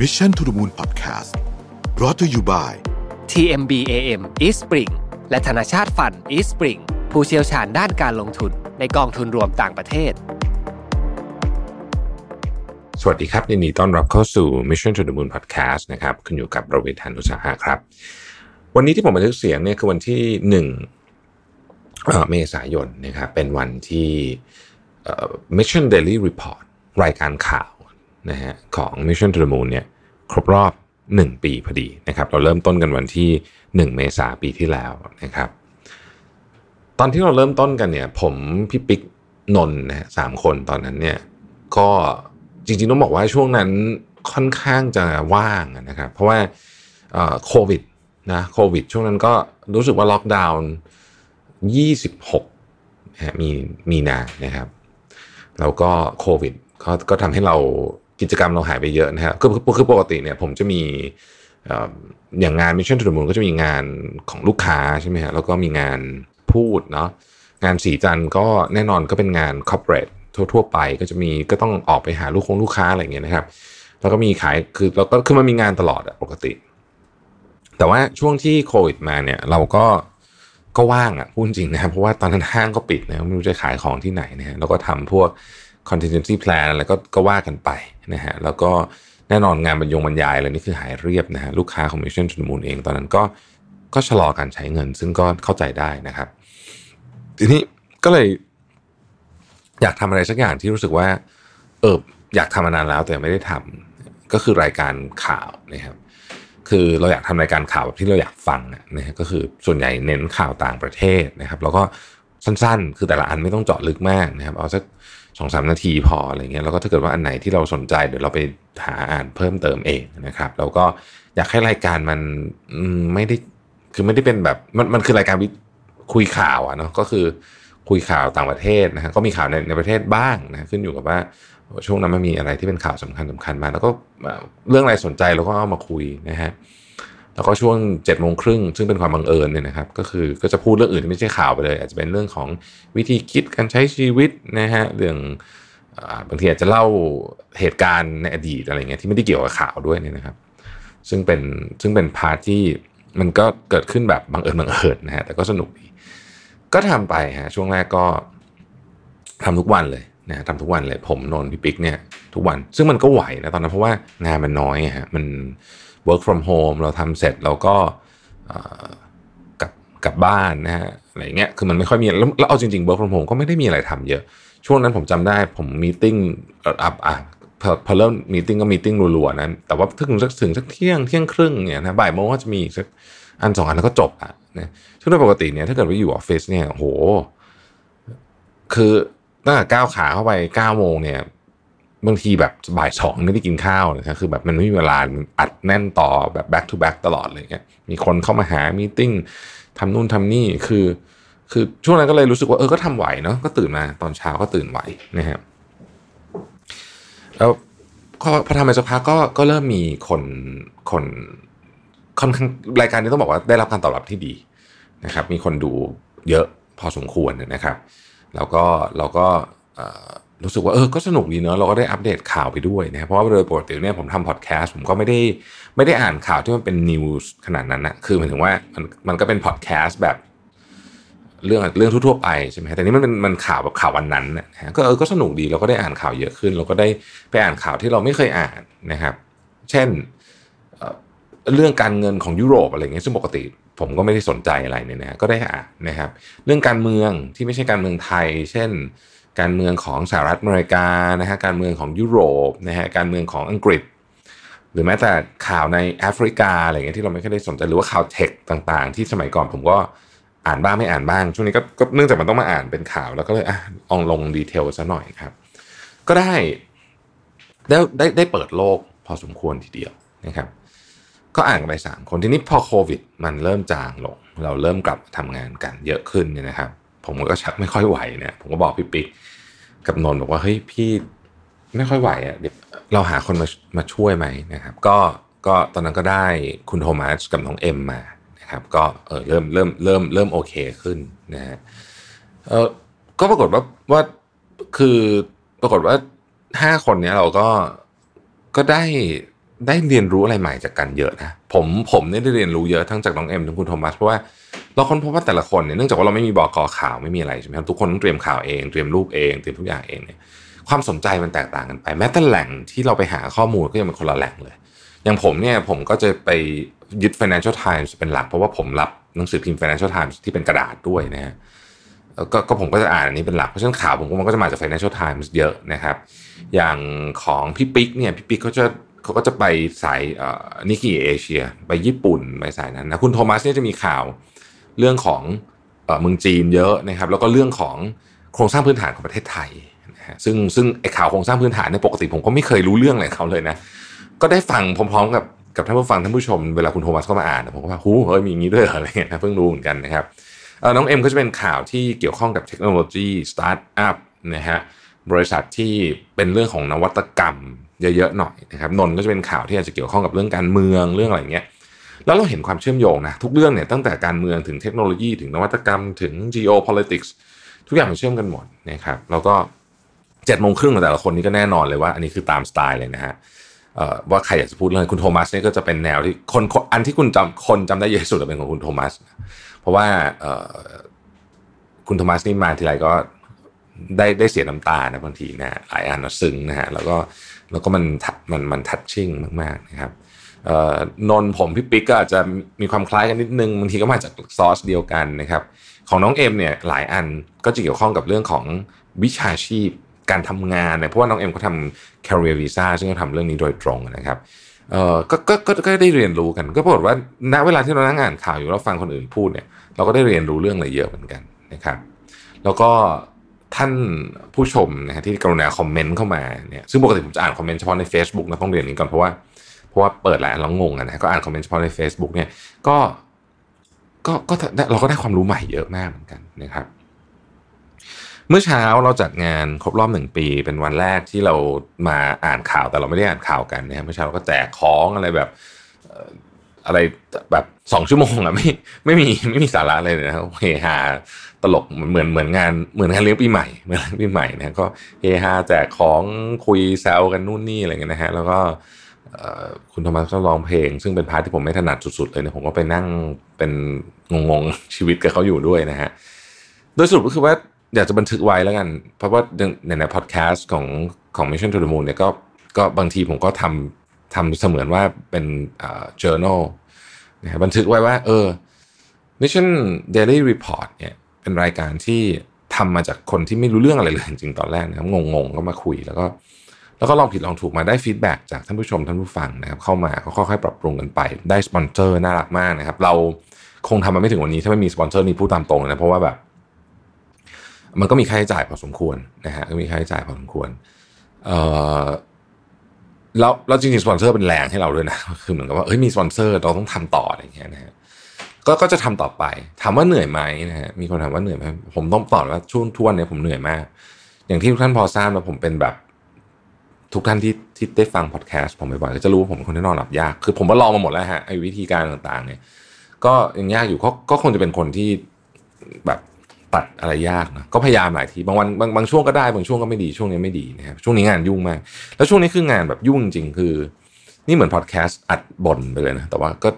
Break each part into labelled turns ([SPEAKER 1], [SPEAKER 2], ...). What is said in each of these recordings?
[SPEAKER 1] Mission to the Moon Podcast brought to you by
[SPEAKER 2] TMBAM East Spring และธนาชาติฟัน East Spring ผู้เชี่ยวชาญด้านการลงทุนในกองทุนรวมต่างประเทศ
[SPEAKER 3] สวัสดีครับยินดีต้อนรับเข้าสู่ Mission to the Moon Podcast นะครับคุณอยู่กับประเวทธานุสาหะครับ วันนี้ที่ผมบันทึกเสียงเนี่ยคือวันที่หนึ่งเอ่อเมษายนนะครับเป็นวันที่เอ่อ Mission Daily Report รายการข่าว นะฮะของ Mission to the Moon เนี่ยครบรอบ 1 ปีพอดีนะครับเราเริ่มต้นกันวันที่ 1 เมษาปีที่แล้วนะครับ ตอนที่เราเริ่มต้นกันเนี่ยผมพี่ปิ๊กนนนะฮะสามคนตอนนั้นเนี่ยก็จริงๆต้องบอกว่าช่วงนั้นค่อนข้างจะว่างนะครับ เพราะว่าโควิดนะโควิด ช่วงนั้นก็รู้สึกว่าล็อกดาวน์26 มีมีนานะครับ แล้วก็โควิดก็ก็ทำให้เรา กิจกรรมเราหายไปเยอะนะฮะคือคือคือปกติเนี่ยผมจะมีอย่างงาน Mission to the Moon ก็จะมีงานของลูกค้าใช่ไหมฮะแล้วก็มีงานพูดเนาะงานสีจันทร์ก็แน่นอนก็เป็นงาน corporate ทั่วๆไปก็จะมีก็ต้องออกไปหาลูกคงลูกค้าอะไรอย่างเงี้ยนะครับ แล้วก็มีขายคือเราก็คือมันมีงานตลอดอะปกติ แต่ว่าช่วงที่โควิดมาเนี่ยเราก็ก็ว่างอะพูดจริงนะเพราะว่าตอนนั้นห้างก็ปิดนะไม่รู้จะขายของที่ไหนนะฮะแล้วก็ทำพวก contingency plan อะไรก็ก็ว่ากันไปนะฮะแล้วก็แน่นอนงานบรรยงบรรยายอะไรนี่คือหายเรียบนะฮะลูกค้าของ Mission to the Moon เองตอนนั้นก็ก็ชะลอการใช้เงิน ซึ่งก็เข้าใจได้นะครับ ทีนี้ก็เลย อยากทำอะไรสักอย่างที่รู้สึกว่า เอออยากทำมานานแล้วแต่ไม่ได้ทำก็คือรายการข่าวนะครับ คือเราอยากทำรายการข่าวแบบที่เราอยากฟังนะฮะก็คือส่วนใหญ่เน้นข่าวต่างประเทศนะครับ แล้วก็สั้นๆ คือแต่ละอันไม่ต้องเจาะลึกมากนะครับเอาสัก สองสามนาทีพออะไรเงี้ยแล้วก็ถ้าเกิดว่าอันไหนที่เราสนใจเดี๋ยวเราไปหาอ่านเพิ่มเติมเองนะครับแล้วก็อยากให้รายการมันไม่ได้คือไม่ได้เป็นแบบมันมันคือรายการคุยข่าวอะเนาะก็คือคุยข่าวต่างประเทศนะฮะก็มีข่าวในในประเทศบ้างนะขึ้นอยู่กับว่าช่วงนั้นมันมีอะไรที่เป็นข่าวสำคัญสำคัญมา แล้วก็เรื่องอะไรสนใจเราก็เอามาคุยนะฮะ แล้วก็ช่วง7จ็ดโมงครึ่งซึ่งเป็นความบังเอิญเนี่ยนะครับก็คือก็จะพูดเรื่องอื่นที่ไม่ใช่ข่าวไปเลย อาจจะเป็นเรื่องของวิธีคิดการใช้ชีวิตนะฮะเรื่องบางทีอาจจะเล่าเหตุการณ์ในอดีตอะไรเงี้ยที่ไม่ได้เกี่ยวกับข่าวด้วยเนี่ยนะครับ ซึ่งเป็นซึ่งเป็น part ที่มันก็เกิดขึ้นแบบบังเอิญบังเอิญนะฮะแต่ก็สนุกดี ก็ทำไปฮะช่วงแรกก็ทำทุกวันเลยนะฮะทำทุกวันเลยผมนนท์พี่ปิ๊กเนี่ยทุกวัน ซึ่งมันก็ไหวนะตอนนั้นเพราะว่างานมันน้อยฮะมัน work from home เราทำเสร็จเราก็กลับกลับบ้านนะฮะอะไรเงี้ยคือมันไม่ค่อยมีแล้วเอาจริงๆ work from home ก็ไม่ได้มีอะไรทำเยอะ ช่วงนั้นผมจำได้ผมมีติ้งอับอะพอพอเริ่มมีติ้งก็มีติ้งรัวๆนั้นแต่ว่าถึงสักถึงสักเที่ยงเที่ยงครึ่งเนี่ยนะบ่ายโมงก็จะมีอีกสักอันสองอันแล้วก็จบอะนะซึ่งโดยปกติเนี่ยถ้าเกิดว่าอยู่ออฟฟิศเนี่ยโห คือตั้งแต่ก้าวขาเข้าไปเก้าโมงเนี่ย บางทีแบบบ่ายสองไม่ได้กินข้าวเลยครับคือแบบมันไม่มีเวลาอัดแน่นต่อแบบ back to back ตลอดเลยเงี้ยมีคนเข้ามาหามีติ้งทำนู่นทำนี่คือ คือช่วงนั้นก็เลยรู้สึกว่าเออก็ทำไหวเนาะก็ตื่นมาตอนเช้าก็ตื่นไหวนะครับแล้วพอทำไปสักพักก็ก็เริ่มมีคนคนค่อนข้างรายการนี้ต้องบอกว่าได้รับการตอบรับที่ดีนะครับ มีคนดูเยอะพอสมควรนะครับ แล้วก็เราก็เออ รู้สึกว่าเออก็สนุกดีเนอะเราก็ได้อัปเดตข่าวไปด้วยนะครับเพราะว่าโดยปกติเนี่ยผมทำพอดแคสต์ผมก็ไม่ได้ไม่ได้อ่านข่าวที่มันเป็นนิวส์ขนาดนั้นนะคือหมายถึงว่ามันมันก็เป็นพอดแคสต์แบบเรื่องเรื่องทั่วๆไปใช่ไหมแต่นี่มันเป็นมันข่าวแบบข่าววันนั้นนะฮะก็เออก็สนุกดีเราก็ได้อ่านข่าวเยอะขึ้น เราก็ได้ไปอ่านข่าวที่เราไม่เคยอ่านนะครับ เช่นเอ่อเรื่องการเงินของยุโรปอะไรเงี้ยซึ่งปกติผมก็ไม่ได้สนใจอะไรเนี่ยนะก็ได้อ่านนะครับ เรื่องการเมืองที่ไม่ใช่การเมืองไทย เช่น การเมืองของสหรัฐอเมริกานะฮะการเมืองของยุโรปนะฮะการเมืองของอังกฤษ หรือแม้แต่ข่าวในแอฟริกาอะไรเงี้ยที่เราไม่ค่อยได้สนใจหรือว่าข่าวเทคต่างๆ ที่สมัยก่อนผมก็อ่านบ้างไม่อ่านบ้าง ช่วงนี้ก็เนื่องจากมันต้องมาอ่านเป็นข่าวแล้วก็เลยอะลองลงดีเทลซะหน่อยครับ ก็ได้ได้ได้ได้เปิดโลกพอสมควรทีเดียวนะครับ ก็อ่านไปสามคนทีนี้พอโควิด มันเริ่มจางลง เราเริ่มกลับมาทำงานกันเยอะขึ้นเนี่ยนะครับ ผมก็ชักไม่ค่อยไหวเนี่ยผมก็บอกพี่ปิ๊ก กับนนท์บอกว่าเฮ้ยพี่ไม่ค่อยไหวอะเดี๋ยวเราหาคนมามาช่วยไหมนะครับ ก็ก็ตอนนั้นก็ได้คุณโทมัสกับน้องเอ็มมานะครับก็เออเริ่มเริ่มเริ่มเริ่มโอเคขึ้นนะฮะเออก็ปรากฏว่าว่าคือปรากฏว่าห้าคนเนี้ยเราก็ก็ได้ได้เรียนรู้อะไรใหม่จากกันเยอะนะผมผมเนี่ยได้เรียนรู้เยอะทั้งจากน้องเอ็มทั้งคุณโทมัสเพราะว่า เราค้นพบว่าแต่ละคนเนี่ยเนื่องจากว่าเราไม่มีบอกอข่าวไม่มีอะไรใช่ไหมครับทุกคนต้องเตรียมข่าวเองเตรียมรูปเองเตรียมทุกอย่างเองเนี่ยความสนใจมันแตกต่างกันไป แม้แต่แหล่งที่เราไปหาข้อมูลก็ยังเป็นคนละแหล่งเลย อย่างผมเนี่ยผมก็จะไปยึด Financial Times เป็นหลัก เพราะว่าผมรับหนังสือพิมพ์ Financial Times ที่เป็นกระดาษด้วยนะฮะก็ก็ผมก็จะอ่านอันนี้เป็นหลัก เพราะฉะนั้นข่าวผมมันก็จะมาจาก Financial Times เยอะนะครับ อย่างของพี่ปิ๊กเนี่ยพี่ปิ๊กเขาจะเขาก็จะไปสายนิกกี้เอเชียไปญี่ปุ่นไปสายนั้นนะคุณโทมัสเนี่ยจะมีข่าว เรื่องของเมืองจีนเยอะนะครับแล้วก็เรื่องของโครงสร้างพื้นฐานของประเทศไทยนะฮะซึ่งซึ่งไอ้ข่าวโครงสร้างพื้นฐานเนี่ยปกติผมก็ไม่เคยรู้เรื่องอะไรเขาเลยนะก็ได้ฟังพร้อมๆกับกับท่านผู้ฟังท่านผู้ชมเวลาคุณโทมัสเข้ามาอ่านผมก็ว่าหูเฮ้ยมีอย่างนี้ด้วยเหรออะไรเงี้ยนะเพิ่งรู้เหมือนกันนะครับน้องเอ็มก็จะเป็นข่าวที่เกี่ยวข้องกับเทคโนโลยีสตาร์ทอัพนะฮะบริษัทที่เป็นเรื่องของนวัตกรรมเยอะๆหน่อยนะครับนนก็จะเป็นข่าวที่อาจจะเกี่ยวข้องกับเรื่องการเมืองเรื่องอะไรเงี้ย แล้วเราเห็นความเชื่อมโยงนะทุกเรื่องเนี่ยตั้งแต่การเมืองถึงเทคโนโลยีถึงนวัตกรรมถึง geopolitics ทุกอย่างมันเชื่อมกันหมดนะครับแล้วก็เจ็ดโมงครึ่งของแต่ละคนนี้ก็แน่นอนเลยว่า อันนี้คือตามสไตล์เลยนะฮะว่าใครอยากจะพูดเรื่องคุณโทมัสเนี่ยก็จะเป็นแนวที่คนอันที่คุณจำคนจำได้เยอะสุดเป็นของคุณโทมัส เพราะว่าคุณโทมัสนี่มาทีไรก็ได้ได้เสียน้ำตานะบางทีนะหลายอันซึ้งนะฮะแล้วก็แล้วก็มันมันมันทัชชิ่งมากๆนะครับ นนผมพี่ปิ๊กก็อาจจะมีความคล้ายกันนิดนึงบางทีก็มาจากซอสเดียวกันนะครับของน้องเอ็มเนี่ยหลายอันก็จะเกี่ยวข้องกับเรื่องของวิชาชีพการทำงานเนี่ยเพราะว่าน้องเอ็มเขาทำ Career Visa ซึ่งเขาทำเรื่องนี้โดยตรงนะครับเออก็ก็ก็ก็ได้เรียนรู้กัน ก็ปรากฏว่าณเวลาที่เรานั่งอ่านข่าวอยู่เราฟังคนอื่นพูดเนี่ยเราก็ได้เรียนรู้เรื่องอะไรเยอะเหมือนกันนะครับ แล้วก็ท่านผู้ชมนะฮะที่กรุณาคอมเมนต์เข้ามาเนี่ยซึ่งปกติผมจะอ่านคอมเมนต์เฉพาะใน Facebook นะต้องเรียนนี้ก่อนเพราะว่า เพราะว่าเปิดแล้วเรางงนะก็อ่านคอมเมนต์เฉพาะใน Facebook เนี่ยก็ก็ก็เราก็ได้ความรู้ใหม่เยอะมากเหมือนกันนะครับ เมื่อเช้าเราจัดงานครบรอบหนึ่งปีเป็นวันแรกที่เรามาอ่านข่าวแต่เราไม่ได้อ่านข่าวกันนะครับเมื่อเช้าเราก็แจกของอะไรแบบอะไรแบบสองชั่วโมงอะไม่ไม่มีไม่มีสาระเลยนะครับเฮฮาตลกเหมือนเหมือนงานเหมือนงานเลี้ยงปีใหม่เหมือนปีใหม่นะก็เฮฮาแจกของคุยแซวกันนู่นนี่อะไรเงี้ยนะฮะแล้วก็ คุณธรรมะก็ร้องเพลง ซึ่งเป็น part ที่ผมไม่ถนัดสุดๆเลยเนี่ยผมก็ไปนั่งเป็นงงๆชีวิตกับเขาอยู่ด้วยนะฮะโดยสรุปก็คือว่าอยากจะบันทึกไว้แล้วกัน เพราะว่าในในพอดแคสต์ของของ Mission to the Moon เนี่ยก็ก็บางทีผมก็ทำทำเสมือนว่าเป็นเอ่อ journal นะบันทึกไว้ว่า เออ Mission Daily Report เนี่ยเป็นรายการที่ทำมาจากคนที่ไม่รู้เรื่องอะไรเลยจริงๆตอนแรกนะครับงงๆ ก็มาคุยแล้วก็ แล้วก็ลองผิดลองถูกมาได้ feedback จากท่านผู้ชมท่านผู้ฟังนะครับเข้ามาก็ค่อยๆปรับปรุงกันไป ได้สปอนเซอร์น่ารักมากนะครับ เราคงทำมาไม่ถึงวันนี้ถ้าไม่มีสปอนเซอร์นี้พูดตามตรงนะเพราะว่าแบบ มันก็มีค่าใช้จ่ายพอสมควรนะฮะก็มีค่าใช้จ่ายพอสมควร เอ่อแล้วแล้วจริงๆสปอนเซอร์เป็นแรงให้เราด้วยนะคือเหมือนกับว่าเฮ้ยมีสปอนเซอร์เราต้องทำต่ออะไรอย่างเงี้ยนะฮะก็ก็จะทำต่อไป ถามว่าเหนื่อยไหมนะฮะมีคนถามว่าเหนื่อยไหมผมต้องตอบว่าช่วงทุกวันนี้ผมเหนื่อยมาก อย่างที่ทุกท่านพอทราบนะผมเป็นแบบ ทุกท่านที่ที่ได้ฟังพอดแคสต์ผมบ่อยๆก็จะรู้ว่าผมเป็นคนที่นอนหลับยากคือผมก็ลองมาหมดแล้วฮะไอ้วิธีการต่างๆ เนี่ย ก็ยังยากอยู่ก็ก็คงจะเป็นคนที่แบบตัดอะไรยากนะก็พยายามหลายทีบางวันบางบางช่วงก็ได้บางช่วงก็ไม่ดีช่วงนี้ไม่ดีนะครับช่วงนี้งานยุ่งมาก แล้วช่วงนี้คืองานแบบยุ่งจริงคือ นี่เหมือนพอดแคสต์อัดบ่นไปเลยนะแต่ว่าก็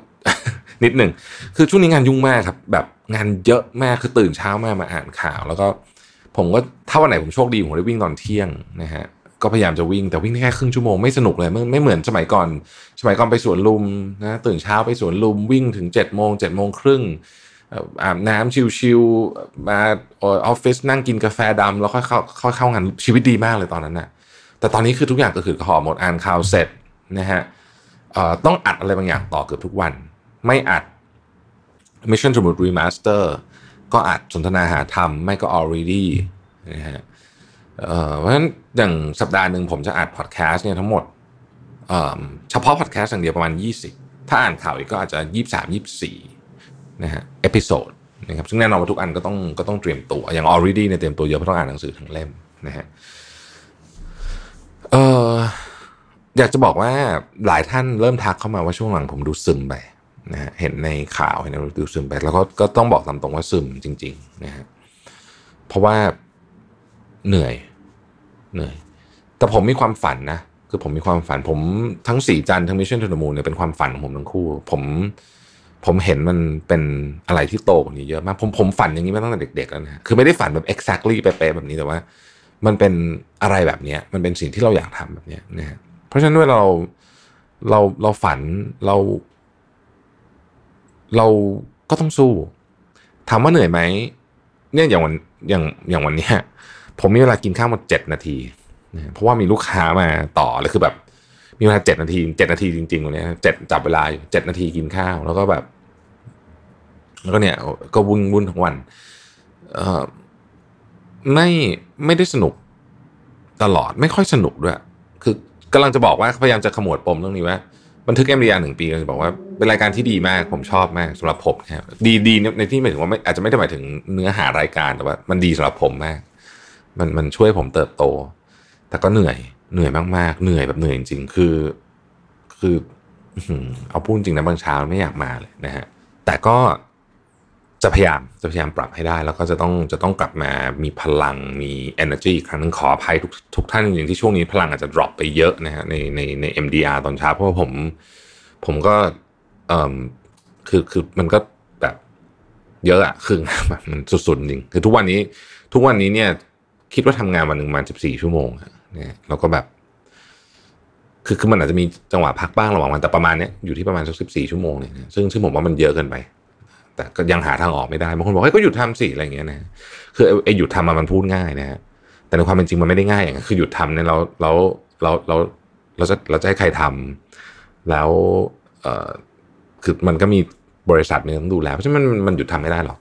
[SPEAKER 3] นิดหนึ่งคือช่วงนี้งานยุ่งมากครับ แบบงานเยอะมากคือตื่นเช้ามากมาอ่านข่าว แล้วก็ผมก็ถ้าวันไหนผมโชคดีผมได้วิ่งตอนเที่ยงนะฮะ ก็พยายามจะวิ่งแต่วิ่งแค่ครึ่งชั่วโมงไม่สนุกเลยไม่ไม่เหมือนสมัยก่อน สมัยก่อนไปสวนลุมนะตื่นเช้าไปสวนลุมวิ่งถึง7จ็ดโมงเจ็ดโมงครึ่งอาบน้ำชิวๆมาออฟฟิศนั่งกินกาแฟดำแล้วค่อยเข้าค่อยเข้างานชีวิตดีมากเลยตอนนั้นนะแต่ตอนนี้คือทุกอย่างก็คือห่อหมดอ่านข่าวเสร็จนะฮะต้องอัดอะไรบางอย่างต่อเกือบทุกวัน ไม่อัด Mission to Moon Remaster ก็อัดสนทนาหาธรรม ไม่ก็ already นะฮะ เพราะฉะนั้นอย่างสัปดาห์หนึ่งผมจะอัดพอดแคสต์เนี่ยทั้งหมดเฉพาะพอดแคสต์อย่างเดียวประมาณ 20 ถ้าอ่านข่าวอีกก็อาจจะ 23 24นะฮะ episode นะครับซึ่งแน่นอนว่าทุกอันก็ต้องก็ต้องเตรียมตัว อย่าง already เนี่ยเตรียมตัวเยอะเพราะต้องอ่านหนังสือทั้งเล่มนะฮะเอออยากจะบอกว่าหลายท่านเริ่มทักเข้ามาว่าช่วงหลังผมดูซึมไปนะฮะเห็นในข่าวเห็นในดูซึมไป แล้วก็ก็ต้องบอกตามตรงว่าซึมจริง ๆ นะฮะเพราะว่า เหนื่อย เหนื่อย แต่ผมมีความฝันนะ คือผมมีความฝัน ผมทั้งศรีจันทร์ทั้งมิชชั่นทู the Moon เนี่ยเป็นความฝันของผมทั้งคู่ ผมผมเห็นมันเป็นอะไรที่โตกว่านี้เยอะมาก ผมผมฝันอย่างนี้มาตั้งแต่เด็กๆแล้วนะ คือไม่ได้ฝันแบบ exactly เป๊ะๆแบบนี้แต่ว่า มันเป็นอะไรแบบเนี้ยมันเป็นสิ่งที่เราอยากทำแบบเนี้ยนะฮะเพราะฉะนั้นเวลาเราเราเราฝันเรา เราก็ต้องสู้ถามว่าเหนื่อยไหมเนี่ยอย่างวันอย่างอย่างวันเนี้ย ผมมีเวลากินข้าวหมดเจ็ดนาทีเพราะว่ามีลูกค้ามาต่อแล้วคือแบบ มีเวลาเจ็ดนาทีเจ็ดนาทีจริงๆวันเนี้ยเจ็ดจับเวลาอยู่เจ็ดนาทีกินข้าว แล้วก็แบบ แล้วก็เนี่ย ก็วุ่นวุ่นทั้งวัน เอ่อไม่ไม่ได้สนุกตลอดไม่ค่อยสนุกด้วย คือกำลังจะบอกว่าพยายามจะขมวดปมเรื่องนี้ว่าบันทึกเอ็มดีอาหนึ่งปีก็จะบอกว่าเป็นรายการที่ดีมากผมชอบมากสำหรับผมครับดีดีในที่หมายถึงว่าไม่อาจจะไม่ได้หมายถึงเนื้อหารายการแต่ว่า มันดีสำหรับผมมาก มันมันช่วยผมเติบโต แต่ก็เหนื่อยเหนื่อยมากๆ เหนื่อยแบบเหนื่อยจริงๆ คือ คือเอาพูดจริงนะบางเช้าไม่อยากมาเลยนะฮะ แต่ก็จะพยายามจะพยายามปรับให้ได้ แล้วก็จะต้องจะต้องกลับมามีพลังมี energy อีกครั้งนึงขออภัยทุกทุกท่านจริงๆที่ช่วงนี้พลังอาจจะ drop ไปเยอะนะฮะในในใน MDR ตอนเช้าเพราะว่าผม ผมก็เอ่อคือคือมันก็แบบเยอะอะคือแบบมันสุดๆจริงคือทุกวันนี้ทุกวันนี้เนี่ย คิดว่าทำงานวันหนึ่งประมาณสิบสี่ชั่วโมงเนี่ยแล้วก็แบบ คือคือมันอาจจะมีจังหวะพักบ้างระหว่างวันแต่ประมาณเนี้ยอยู่ที่ประมาณสักสิบสี่ชั่วโมงเนี่ยซึ่งซึ่งผมว่ามันเยอะเกินไป แต่ก็ยังหาทางออกไม่ได้บางคนบอกเฮ้ยก็หยุดทำสิอะไรอย่างเงี้ยนะคือไอ้หยุดทำมันพูดง่ายนะฮะแต่ในความเป็นจริงมันไม่ได้ง่ายอย่างคือหยุดทำเนี่ยเราเราเราเราเราจะเราจะให้ใครทำแล้วเอ่อคือมันก็มีบริษัทเนี่ยต้องดูแลเพราะฉะนั้นมันมันหยุดทำไม่ได้หรอก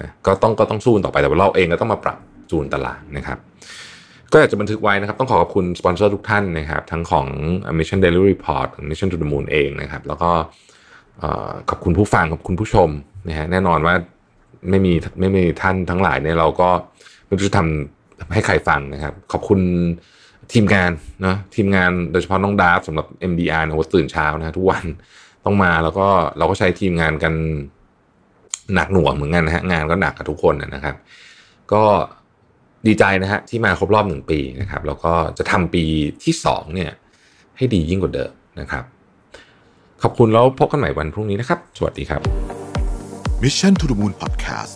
[SPEAKER 3] นะก็ต้องก็ต้องสู้ต่อไปแต่ว่าเราเองก็ต้องมาปรับ จูนตลาดนะครับ ก็อยากจะบันทึกไว้นะครับ ต้องขอขอบคุณสปอนเซอร์ทุกท่านนะครับ ทั้งของ Mission Daily Report Mission to the Moon เองนะครับ แล้วก็ขอบคุณผู้ฟังขอบคุณผู้ชมนะฮะแน่นอนว่าไม่มีไม่มีท่านทั้งหลายเนี่ยเราก็ไม่รู้จะทำให้ใครฟังนะครับ ขอบคุณทีมงานนะทีมงานโดยเฉพาะน้องดาฟสำหรับ MDR นะว่าตื่นเช้านะทุกวันต้องมาแล้วก็เราก็ใช้ทีมงานกันหนักหน่วงเหมือนกันนะฮะงานก็หนักกับทุกคนนะครับ ก็ ดีใจนะฮะที่มาครบรอบหนึ่งปีนะครับแล้วก็จะทำปีที่สองเนี่ยให้ดียิ่งกว่าเดิมนะครับ ขอบคุณแล้วพบกันใหม่วันพรุ่งนี้นะครับ สวัสดีครับ
[SPEAKER 1] Mission to the Moon Podcast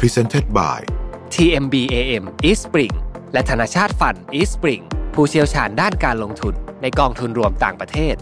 [SPEAKER 1] Presented by
[SPEAKER 2] TMB AM East Spring และธนาชาติฟัน East Spring ผู้เชี่ยวชาญด้านการลงทุนในกองทุนรวมต่างประเทศ